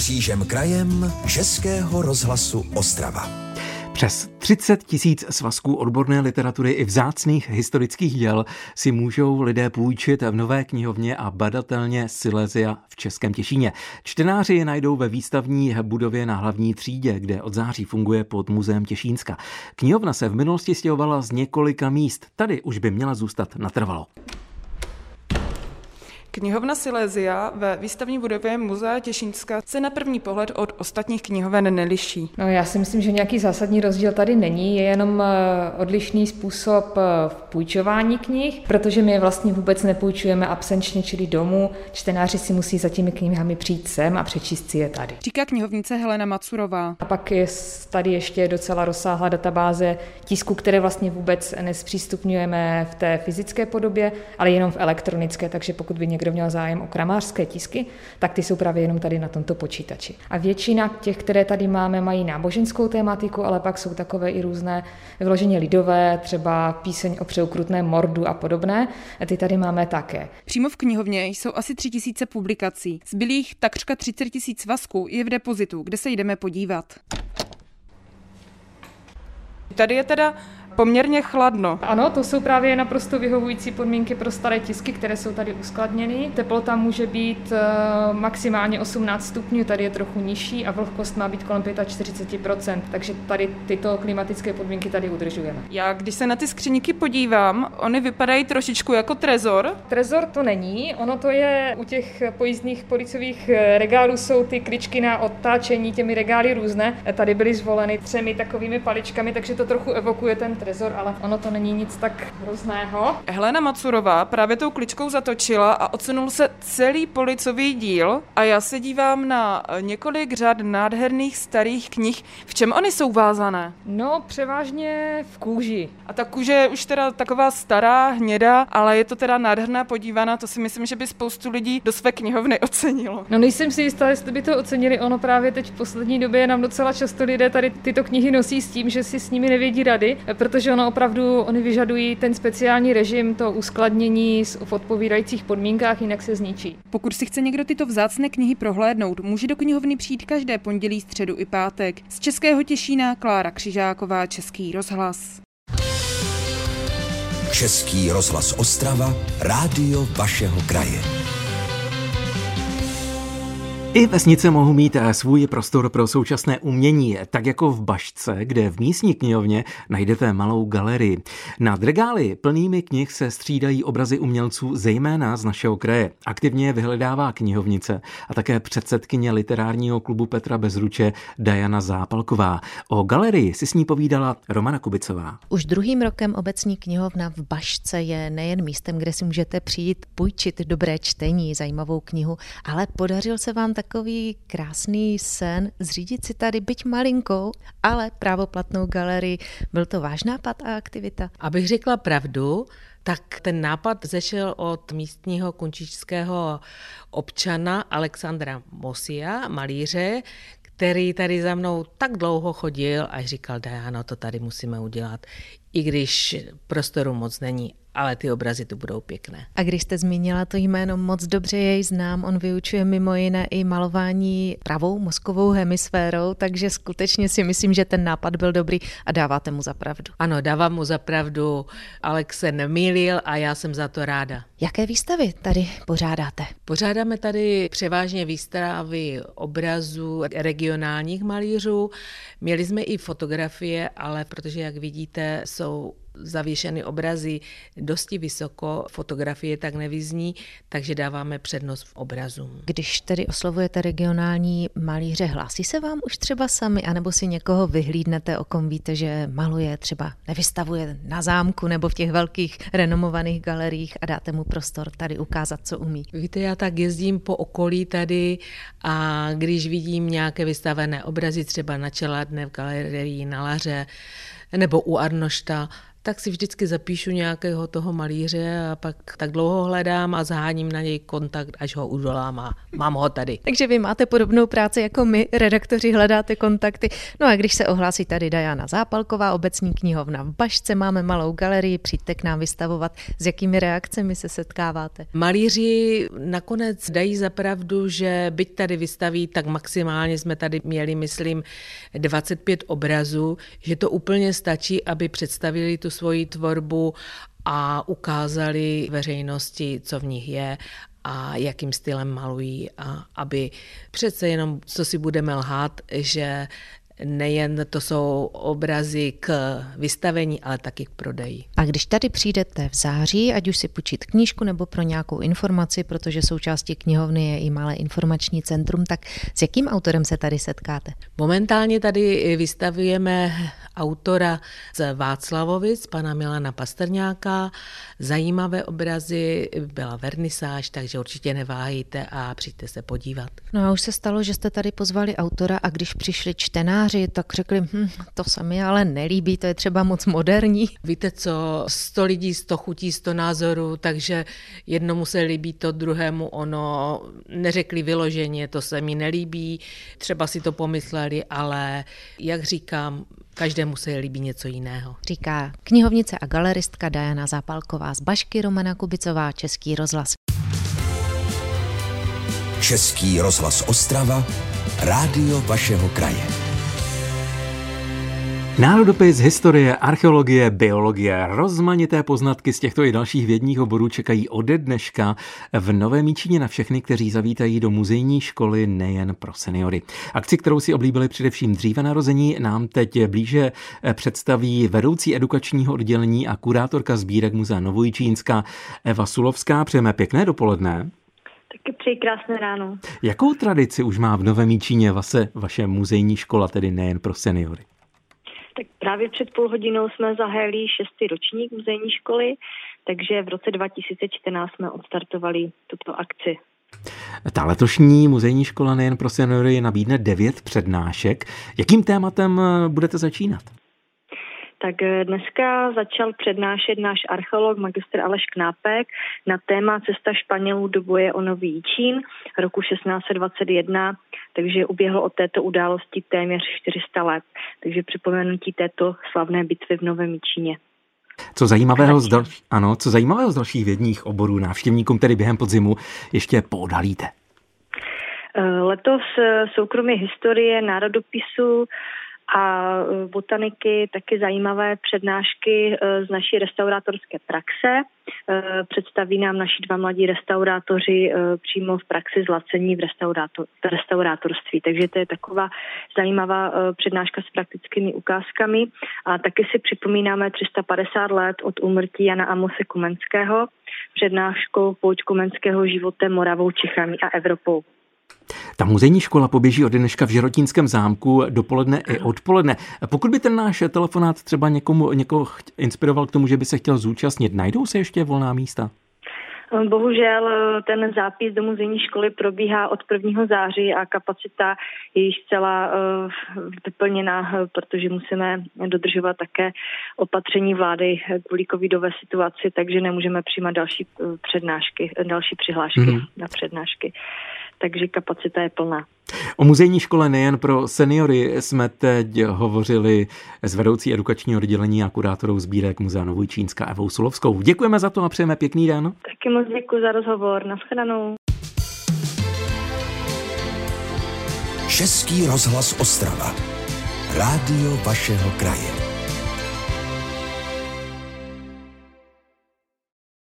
Křížem krajem Českého rozhlasu Ostrava. Přes 30 tisíc svazků odborné literatury i vzácných historických děl si můžou lidé půjčit v nové knihovně a badatelně Silesia v Českém Těšíně. Čtenáři je najdou ve výstavní budově na hlavní třídě, kde od září funguje pod muzeem Těšínska. Knihovna se v minulosti stěhovala z několika míst. Tady už by měla zůstat natrvalo. Knihovna Silesia ve výstavní budově Muzea Těšínska se na první pohled od ostatních knihoven neliší. No, já si myslím, že nějaký zásadní rozdíl tady není, je jenom eh, odlišný způsob eh, v půjčování knih, protože my je vlastně vůbec nepůjčujeme absenčně, čili domů. Čtenáři si musí za těmi knihami přijít sem a přečíst si je tady. Říká knihovnice Helena Macurová. A pak je tady ještě docela rozsáhlá databáze tisku, které vlastně vůbec nespřístupňujeme v té fyzické podobě, ale jenom v elektronické, takže pokud by někdo měl zájem o kramářské tisky, tak ty jsou právě jenom tady na tomto počítači. A většina těch, které tady máme, mají náboženskou tématiku, ale pak jsou takové i různé vyloženě lidové, třeba píseň o přeukrutném mordu a podobné. A ty tady máme také. Přímo v knihovně jsou asi 3000 publikací. Zbylých takřka 30 tisíc svazků je v depozitu, kde se jdeme podívat. Tady je teda poměrně chladno. Ano, to jsou právě naprosto vyhovující podmínky pro staré tisky, které jsou tady uskladněny. Teplota může být eh, maximálně 18 stupňů, tady je trochu nižší a vlhkost má být kolem 45%, takže tady tyto klimatické podmínky tady udržujeme. Já, když se na ty skříňky podívám, oni vypadají trošičku jako trezor. Trezor to není, ono to je u těch pojízdných policových eh, regálů jsou ty kličky na odtáčení těmi regály různé. Tady byly zvoleny třemi takovými paličkami, takže to trochu evokuje ten trezor, ale ono to není nic tak hrozného. Helena Macurová právě tou kličkou zatočila a odsunul se celý policový díl a já se dívám na několik řad nádherných starých knih. V čem oni jsou vázané? No, převážně v kůži. A ta kůže je už teda taková stará, hnědá, ale je to teda nádherná podívaná, to si myslím, že by spoustu lidí do své knihovny ocenilo. No nejsem si jistá, jestli by to ocenili, ono právě teď v poslední době nám docela často lidé tady tyto knihy nosí s tím, že si s nimi nevědí rady, protože ono opravdu, oni vyžadují ten speciální režim, to uskladnění v odpovídajících podmínkách, jinak se zničí. Pokud si chce někdo tyto vzácné knihy prohlédnout, může do knihovny přijít každé pondělí, středu i pátek. Z Českého Těšína Klára Křižáková, Český rozhlas. Český rozhlas Ostrava, rádio vašeho kraje. I vesnice mohou mít eh, svůj prostor pro současné umění, tak jako v Bašce, kde v místní knihovně najdete malou galerii. Nad regály plnými knih se střídají obrazy umělců zejména z našeho kraje. Aktivně vyhledává knihovnice a také předsedkyně literárního klubu Petra Bezruče Diana Zápalková. O galerii si s ní povídala Romana Kubicová. Už druhým rokem obecní knihovna v Bašce je nejen místem, kde si můžete přijít půjčit dobré čtení, zajímavou knihu, ale podařil se vám takový krásný sen zřídit si tady byť malinkou, ale právoplatnou galerii. Byl to váš nápad a aktivita? Abych řekla pravdu, tak ten nápad zešel od místního kunčičského občana Alexandra Mosia, malíře, který tady za mnou tak dlouho chodil a říkal, Diana, to tady musíme udělat, i když prostoru moc není ale ty obrazy tu budou pěkné. A když jste zmínila to jméno, moc dobře jej znám. On vyučuje mimo jiné i malování pravou mozkovou hemisférou, takže skutečně si myslím, že ten nápad byl dobrý a dáváte mu za pravdu. Ano, dávám mu za pravdu. Alex se nemýlil a já jsem za to ráda. Jaké výstavy tady pořádáte? Pořádáme tady převážně výstavy obrazů regionálních malířů. Měli jsme i fotografie, ale protože, jak vidíte, jsou zavěšeny obrazy dosti vysoko, fotografie tak nevyzní, takže dáváme přednost v obrazům. Když tedy oslovujete regionální malíře, hlásí se vám už třeba sami, anebo si někoho vyhlídnete, o kom víte, že maluje, třeba nevystavuje na zámku nebo v těch velkých renomovaných galeriích a dáte mu prostor tady ukázat, co umí. Víte, já tak jezdím po okolí tady a když vidím nějaké vystavené obrazy třeba na čeladne v galerii na Laře nebo u Arnošta, tak si vždycky zapíšu nějakého toho malíře a pak tak dlouho hledám a zaháním na něj kontakt, až ho udolám a mám ho tady. Takže vy máte podobnou práci jako my, redaktoři, hledáte kontakty. No a když se ohlásí tady Dajana Zápalková, obecní knihovna v Bašce, máme malou galerii, přijďte k nám vystavovat. S jakými reakcemi se setkáváte? Malíři nakonec dají zapravdu, že byť tady vystaví, tak maximálně jsme tady měli, myslím, 25 obrazů, že to úplně stačí, aby představili tu svoji tvorbu a ukázali veřejnosti, co v nich je a jakým stylem malují a aby přece jenom, co si budeme lhát, že nejen to jsou obrazy k vystavení, ale taky k prodeji. A když tady přijdete v září, ať už si počít knížku nebo pro nějakou informaci, protože součástí knihovny je i malé informační centrum, tak s jakým autorem se tady setkáte? Momentálně tady vystavujeme autora z Václavovic, pana Milana Pastrňáka. Zajímavé obrazy, byla vernisáž, takže určitě neváhejte a přijďte se podívat. No a už se stalo, že jste tady pozvali autora a když přišli čtenáři, tak řekli, hm, to se mi ale nelíbí, to je třeba moc moderní. Víte co, sto lidí, sto chutí, sto názorů, takže jednomu se líbí to, druhému ono, neřekli vyloženě, to se mi nelíbí, třeba si to pomysleli, ale jak říkám, Každému se líbí něco jiného. Říká knihovnice a galeristka Diana Zápalková z Bašky, Romana Kubicová, Český rozhlas. Český rozhlas Ostrava, rádio vašeho kraje. Národopis, historie, archeologie, biologie, rozmanité poznatky z těchto i dalších vědních oborů čekají ode dneška v Nové Míčině na všechny, kteří zavítají do muzejní školy nejen pro seniory. Akci, kterou si oblíbili především dříve narození, nám teď blíže představí vedoucí edukačního oddělení a kurátorka sbírek Muzea Novojičínská Eva Sulovská. Přejeme pěkné dopoledne. Taky přeji krásné ráno. Jakou tradici už má v Nové Míčině vaše, vaše muzejní škola, tedy nejen pro seniory? Tak právě před půl hodinou jsme zahájili šestý ročník muzejní školy, takže v roce 2014 jsme odstartovali tuto akci. Ta letošní muzejní škola nejen pro seniory nabídne devět přednášek. Jakým tématem budete začínat? tak eh, dneska začal přednášet náš archeolog magistr Aleš Knápek na téma Cesta Španělů do boje o Nový Jíčín roku 1621, takže uběhlo od této události téměř 400 let, takže připomenutí této slavné bitvy v Novém Jíčíně. Co zajímavého, z dal... ano, co zajímavého z dalších vědních oborů návštěvníkům tedy během podzimu ještě podalíte? Eh, letos eh, soukromí historie, národopisu, a e, botaniky taky zajímavé přednášky e, z naší restaurátorské praxe. E, představí nám naši dva mladí restaurátoři přímo v praxi zlacení v, v restaurátorství. Takže to je taková zajímavá přednáška s praktickými ukázkami. A taky si připomínáme 350 let od úmrtí Jana Amose Kumenského přednáškou Pouť Kumenského životem Moravou, Čechami a Evropou. Ta muzejní škola poběží od dneška v Žirotínském zámku dopoledne i odpoledne. Pokud by ten náš telefonát třeba někomu, někoho inspiroval k tomu, že by se chtěl zúčastnit, najdou se ještě volná místa? Bohužel eh, ten zápis do muzejní školy probíhá od 1. září a kapacita je již zcela uh, vyplněna, protože musíme dodržovat také opatření vlády kvůli covidové situaci, takže nemůžeme přijímat další přednášky, další přihlášky mm-hmm. na přednášky takže kapacita je plná. O muzejní škole nejen pro seniory jsme teď hovořili s vedoucí edukačního oddělení a kurátorou sbírek Muzea Novojčínska Evou Sulovskou. Děkujeme za to a přejeme pěkný den. Taky moc děkuji za rozhovor. Naschledanou. Český rozhlas Ostrava. Rádio vašeho kraje.